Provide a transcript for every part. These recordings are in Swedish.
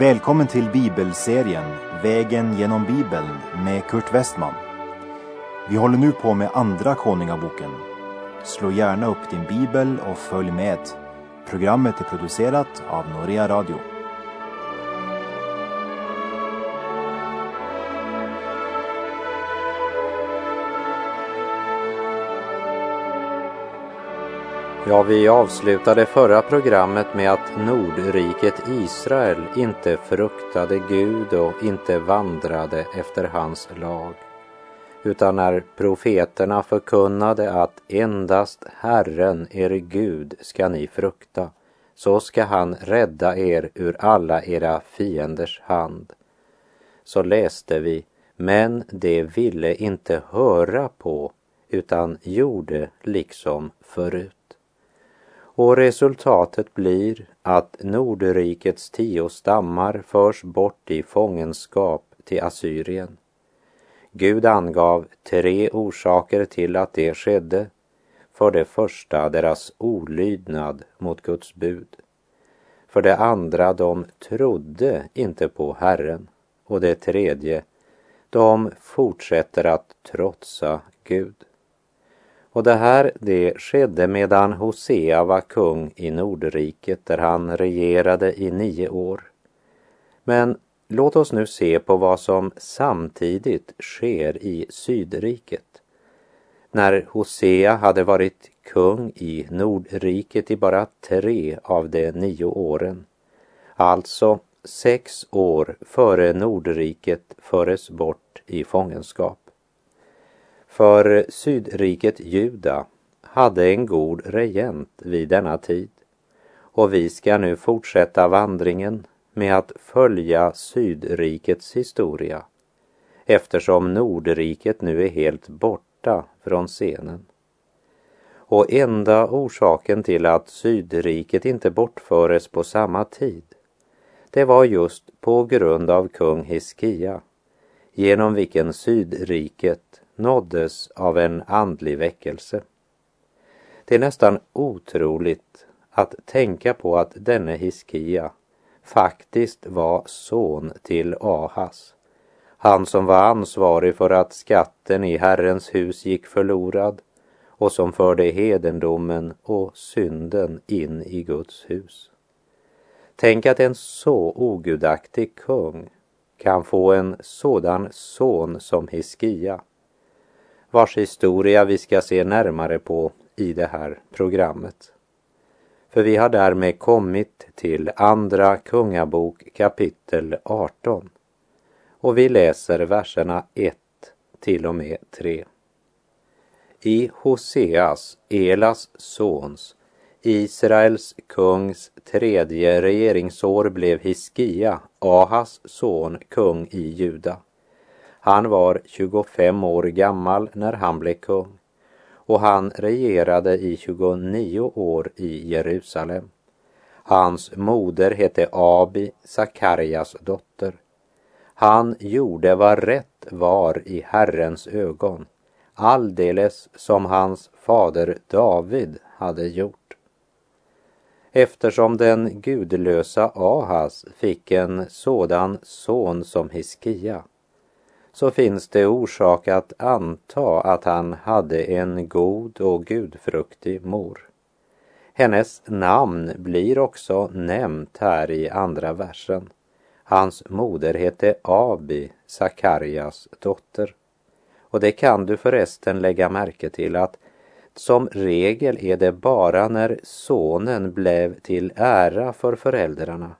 Välkommen till bibelserien Vägen genom Bibeln med Kurt Westman. Vi håller nu på med Andra Konungaboken. Slå gärna upp din bibel och följ med. Programmet är producerat av Norea Radio. Ja, vi avslutade förra programmet med att Nordriket Israel inte fruktade Gud och inte vandrade efter hans lag. Utan när profeterna förkunnade att endast Herren, er Gud, ska ni frukta, så ska han rädda er ur alla era fienders hand. Så läste vi, men de ville inte höra på, utan gjorde liksom förut. Och resultatet blir att Nordrikets tio stammar förs bort i fångenskap till Assyrien. Gud angav tre orsaker till att det skedde. För det första deras olydnad mot Guds bud. För det andra, de trodde inte på Herren. Och det tredje, de fortsätter att trotsa Gud. Och det här det skedde medan Hosea var kung i Nordriket där han regerade i nio år. Men låt oss nu se på vad som samtidigt sker i Sydriket. När Hosea hade varit kung i Nordriket i bara tre av de nio åren, alltså sex år före Nordriket föres bort i fångenskap. För Sydriket Juda hade en god regent vid denna tid och vi ska nu fortsätta vandringen med att följa Sydrikets historia eftersom Nordriket nu är helt borta från scenen. Och enda orsaken till att Sydriket inte bortföres på samma tid det var just på grund av kung Hiskia genom vilken Sydriket nåddes av en andlig väckelse. Det är nästan otroligt att tänka på att denne Hiskia faktiskt var son till Ahas. Han som var ansvarig för att skatten i Herrens hus gick förlorad och som förde hedendomen och synden in i Guds hus. Tänk att en så ogudaktig kung kan få en sådan son som Hiskia vars historia vi ska se närmare på i det här programmet. För vi har därmed kommit till Andra Kungabok kapitel 18 och vi läser verserna 1 till och med 3. I Hoseas, Elas sons, Israels kungs tredje regeringsår blev Hiskia, Ahas son, kung i Juda. Han var 25 år gammal när han blev kung och han regerade i 29 år i Jerusalem. Hans moder hette Abi, Sakarias dotter. Han gjorde vad rätt var i Herrens ögon, alldeles som hans fader David hade gjort. Eftersom den gudlösa Ahas fick en sådan son som Hiskia så finns det orsak att anta att han hade en god och gudfruktig mor. Hennes namn blir också nämnt här i andra versen. Hans moder hette Abi, Sakarias dotter. Och det kan du förresten lägga märke till att som regel är det bara när sonen blev till ära för föräldrarna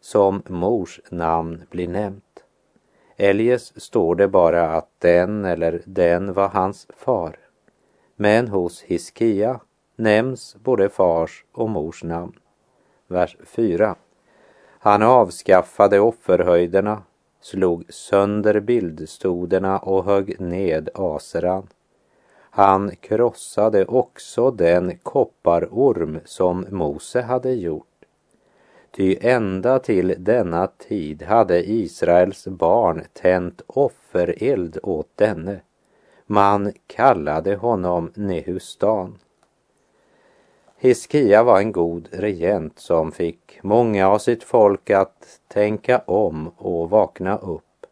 som mors namn blir nämnt. Eljest står det bara att den eller den var hans far. Men hos Hiskia nämns både fars och mors namn. Vers 4. Han avskaffade offerhöjderna, slog sönder bildstoderna och högg ned aseran. Han krossade också den kopparorm som Mose hade gjort Ty ända till denna tid hade Israels barn tänt offereld åt denne. Man kallade honom Nehustan. Hiskia var en god regent som fick många av sitt folk att tänka om och vakna upp.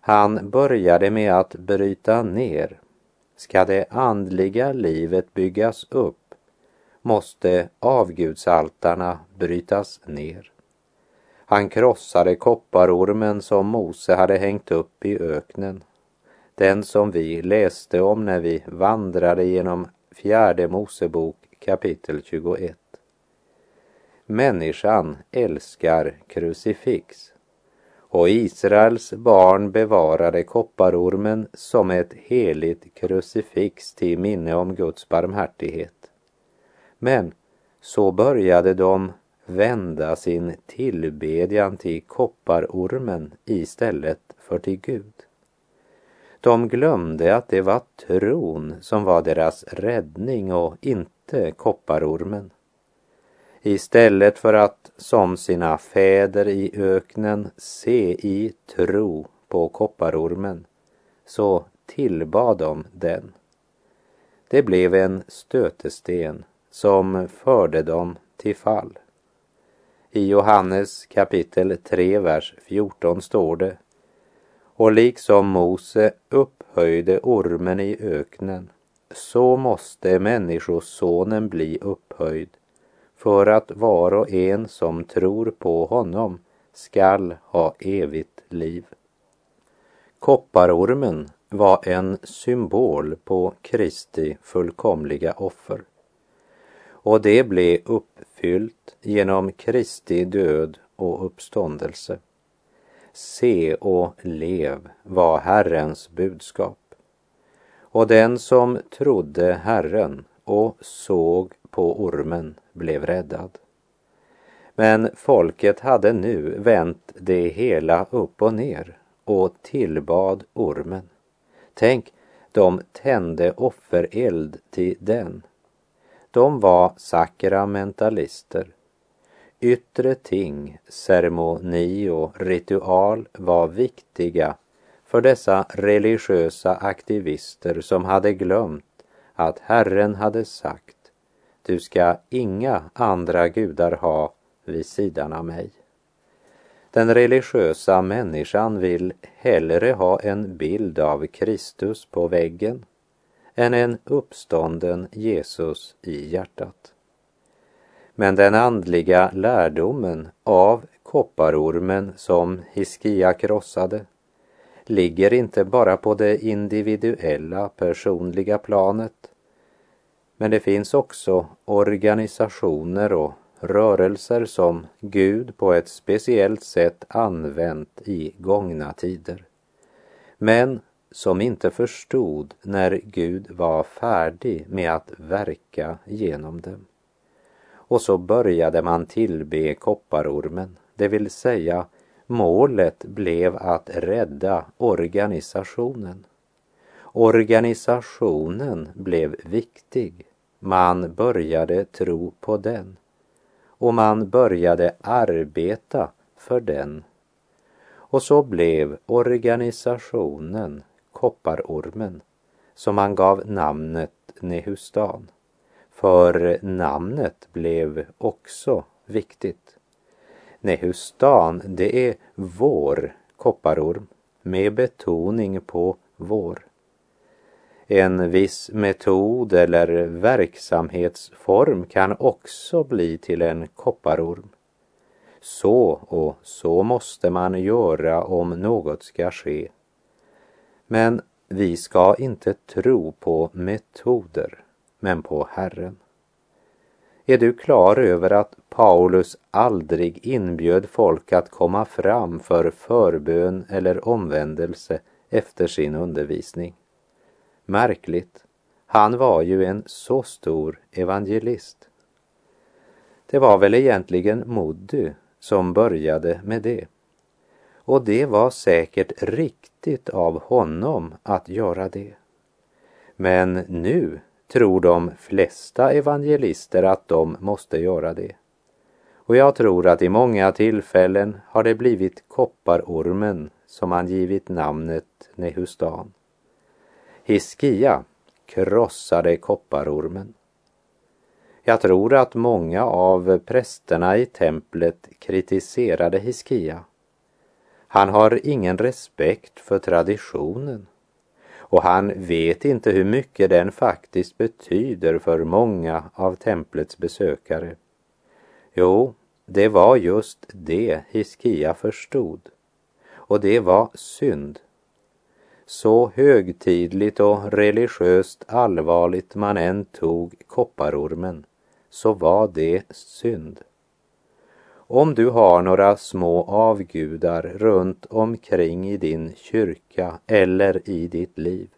Han började med att bryta ner. Ska det andliga livet byggas upp måste avgudsaltarna brytas ner. Han krossade kopparormen som Mose hade hängt upp i öknen. Den som vi läste om när vi vandrade genom fjärde Mosebok kapitel 21. Människan älskar krucifix och Israels barn bevarade kopparormen som ett heligt krucifix till minne om Guds barmhärtighet. Men så började de vända sin tillbedjan till kopparormen istället för till Gud. De glömde att det var tron som var deras räddning och inte kopparormen. Istället för att som sina fäder i öknen se i tro på kopparormen så tillbad de den. Det blev en stötesten som förde dem till fall. I Johannes kapitel 3, vers 14 står det och liksom Mose upphöjde ormen i öknen så måste Människosonen bli upphöjd för att var och en som tror på honom skall ha evigt liv. Kopparormen var en symbol på Kristi fullkomliga offer. Och det blev uppfyllt genom Kristi död och uppståndelse. Se och lev var Herrens budskap. Och den som trodde Herren och såg på ormen blev räddad. Men folket hade nu vänt det hela upp och ner och tillbad ormen. Tänk, de tände offereld till den. De var sakramentalister yttre ting, ceremoni och ritual var viktiga för dessa religiösa aktivister som hade glömt att Herren hade sagt du ska inga andra gudar ha vid sidan av mig. Den religiösa människan vill hellre ha en bild av Kristus på väggen än en uppstånden Jesus i hjärtat. Men den andliga lärdomen av kopparormen som Hiskia krossade ligger inte bara på det individuella personliga planet men det finns också organisationer och rörelser som Gud på ett speciellt sätt använt i gångna tider. Men som inte förstod när Gud var färdig med att verka genom dem. Och så började man tillbe kopparormen, det vill säga målet blev att rädda organisationen. Organisationen blev viktig. Man började tro på den och man började arbeta för den. Och så blev organisationen Kopparormen som han gav namnet Nehustan. För namnet blev också viktigt. Nehustan, det är vår kopparorm med betoning på vår. En viss metod eller verksamhetsform kan också bli till en kopparorm. Så och så måste man göra om något ska ske. Men vi ska inte tro på metoder men på Herren. Är du klar över att Paulus aldrig inbjöd folk att komma fram för förbön eller omvändelse efter sin undervisning? Märkligt, han var ju en så stor evangelist. Det var väl egentligen Moddy som började med det. Och det var säkert riktigt av honom att göra det. Men nu tror de flesta evangelister att de måste göra det. Och jag tror att i många tillfällen har det blivit kopparormen som han givit namnet Nehustan. Hiskia krossade kopparormen. Jag tror att många av prästerna i templet kritiserade Hiskia. Han har ingen respekt för traditionen och han vet inte hur mycket den faktiskt betyder för många av templets besökare. Jo, det var just det Hiskia förstod. Och det var synd. Så högtidligt och religiöst allvarligt man än tog kopparormen så var det synd. Om du har några små avgudar runt omkring i din kyrka eller i ditt liv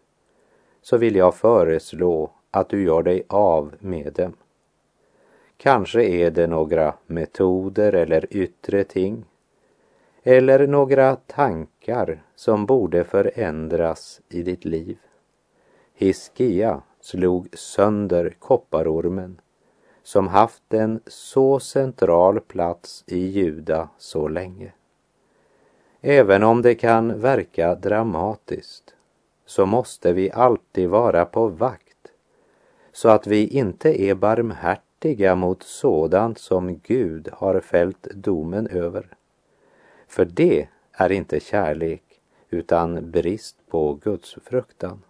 så vill jag föreslå att du gör dig av med dem. Kanske är det några metoder eller yttre ting eller några tankar som borde förändras i ditt liv. Hiskia slog sönder kopparormen som haft en så central plats i Juda så länge. Även om det kan verka dramatiskt så måste vi alltid vara på vakt så att vi inte är barmhärtiga mot sådant som Gud har fällt domen över. För det är inte kärlek utan brist på Guds fruktan.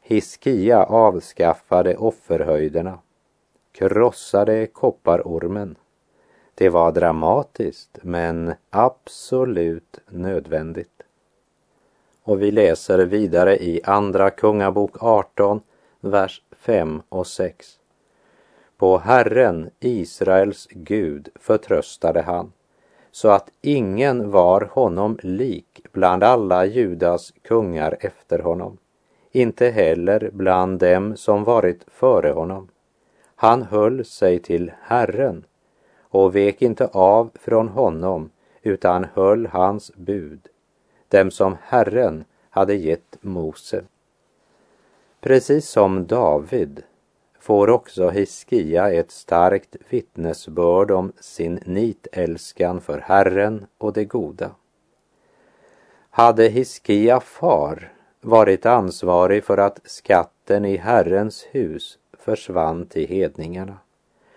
Hiskia avskaffade offerhöjderna krossade kopparormen. Det var dramatiskt men absolut nödvändigt. Och vi läser vidare i Andra Kungabok 18, vers 5 och 6. På Herren, Israels Gud, förtröstade han, så att ingen var honom lik bland alla Judas kungar efter honom, inte heller bland dem som varit före honom. Han höll sig till Herren och vek inte av från honom utan höll hans bud, dem som Herren hade gett Mose. Precis som David får också Hiskia ett starkt vittnesbörd om sin nitälskan för Herren och det goda. Hade Hiskia far varit ansvarig för att skatten i Herrens hus försvann till hedningarna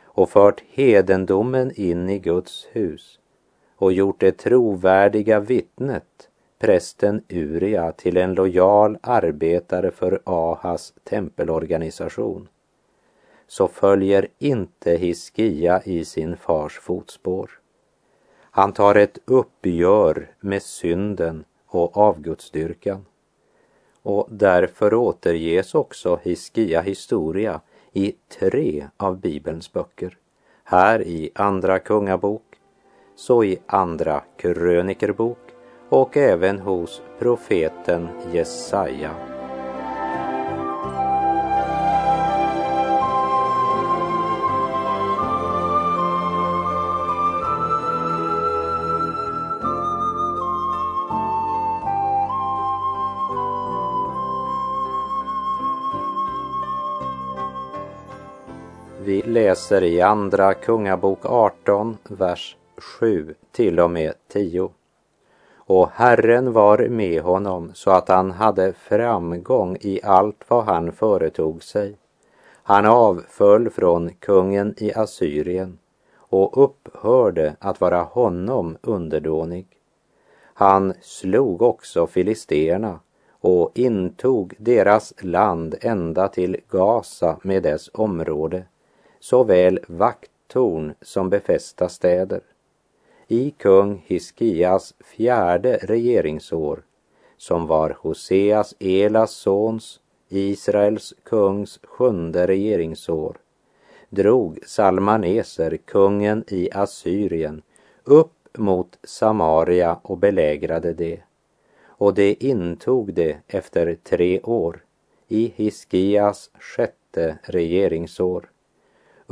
och fört hedendomen in i Guds hus och gjort det trovärdiga vittnet, prästen Uria, till en lojal arbetare för Ahas tempelorganisation, så följer inte Hiskia i sin fars fotspår. Han tar ett uppgör med synden och avgudsdyrkan. Och därför återges också Hiskia historia i tre av Bibelns böcker. Här i Andra Kungabok, så i Andra Krönikerbok och även hos profeten Jesaja. Läser i Andra Kungabok 18, vers 7 till och med 10. Och Herren var med honom så att han hade framgång i allt vad han företog sig. Han avföll från kungen i Assyrien och upphörde att vara honom underdånig. Han slog också filisterna och intog deras land ända till Gaza med dess område såväl vakttorn som befästa städer. I kung Hiskias fjärde regeringsår, som var Hoseas Elas sons, Israels kungs sjunde regeringsår, drog Salmaneser, kungen i Assyrien, upp mot Samaria och belägrade det. Och det intog det efter tre år, i Hiskias sjätte regeringsår.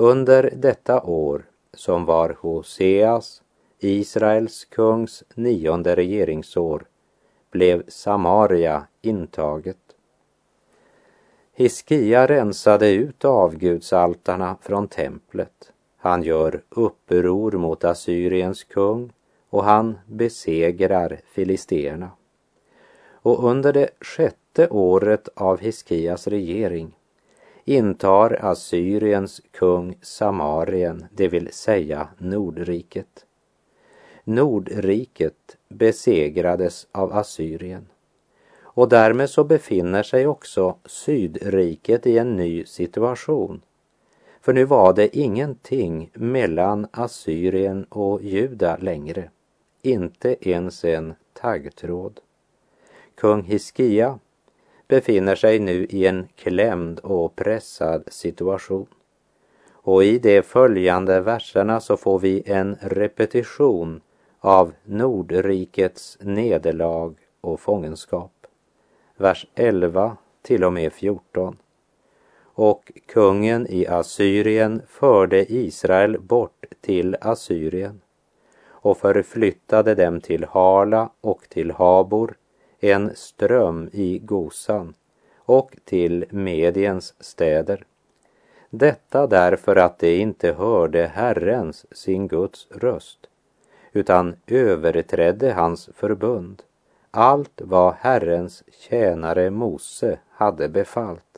Under detta år, som var Hoseas, Israels kungs nionde regeringsår, blev Samaria intaget. Hiskia rensade ut avgudsaltarna från templet. Han gör uppror mot Assyriens kung och han besegrar filisterna. Och under det sjätte året av Hiskias regering intar Assyriens kung Samarien, det vill säga Nordriket. Nordriket besegrades av Assyrien och därmed så befinner sig också Sydriket i en ny situation. För nu var det ingenting mellan Assyrien och Juda längre, inte ens en taggtråd. Kung Hiskia befinner sig nu i en klämd och pressad situation. Och i de följande verserna så får vi en repetition av Nordrikets nederlag och fångenskap. Vers 11 till och med 14. Och kungen i Assyrien förde Israel bort till Assyrien och förflyttade dem till Hala och till Habor en ström i Gosan och till Mediens städer. Detta därför att de inte hörde Herrens, sin Guds röst, utan överträdde hans förbund, allt vad Herrens tjänare Mose hade befallt.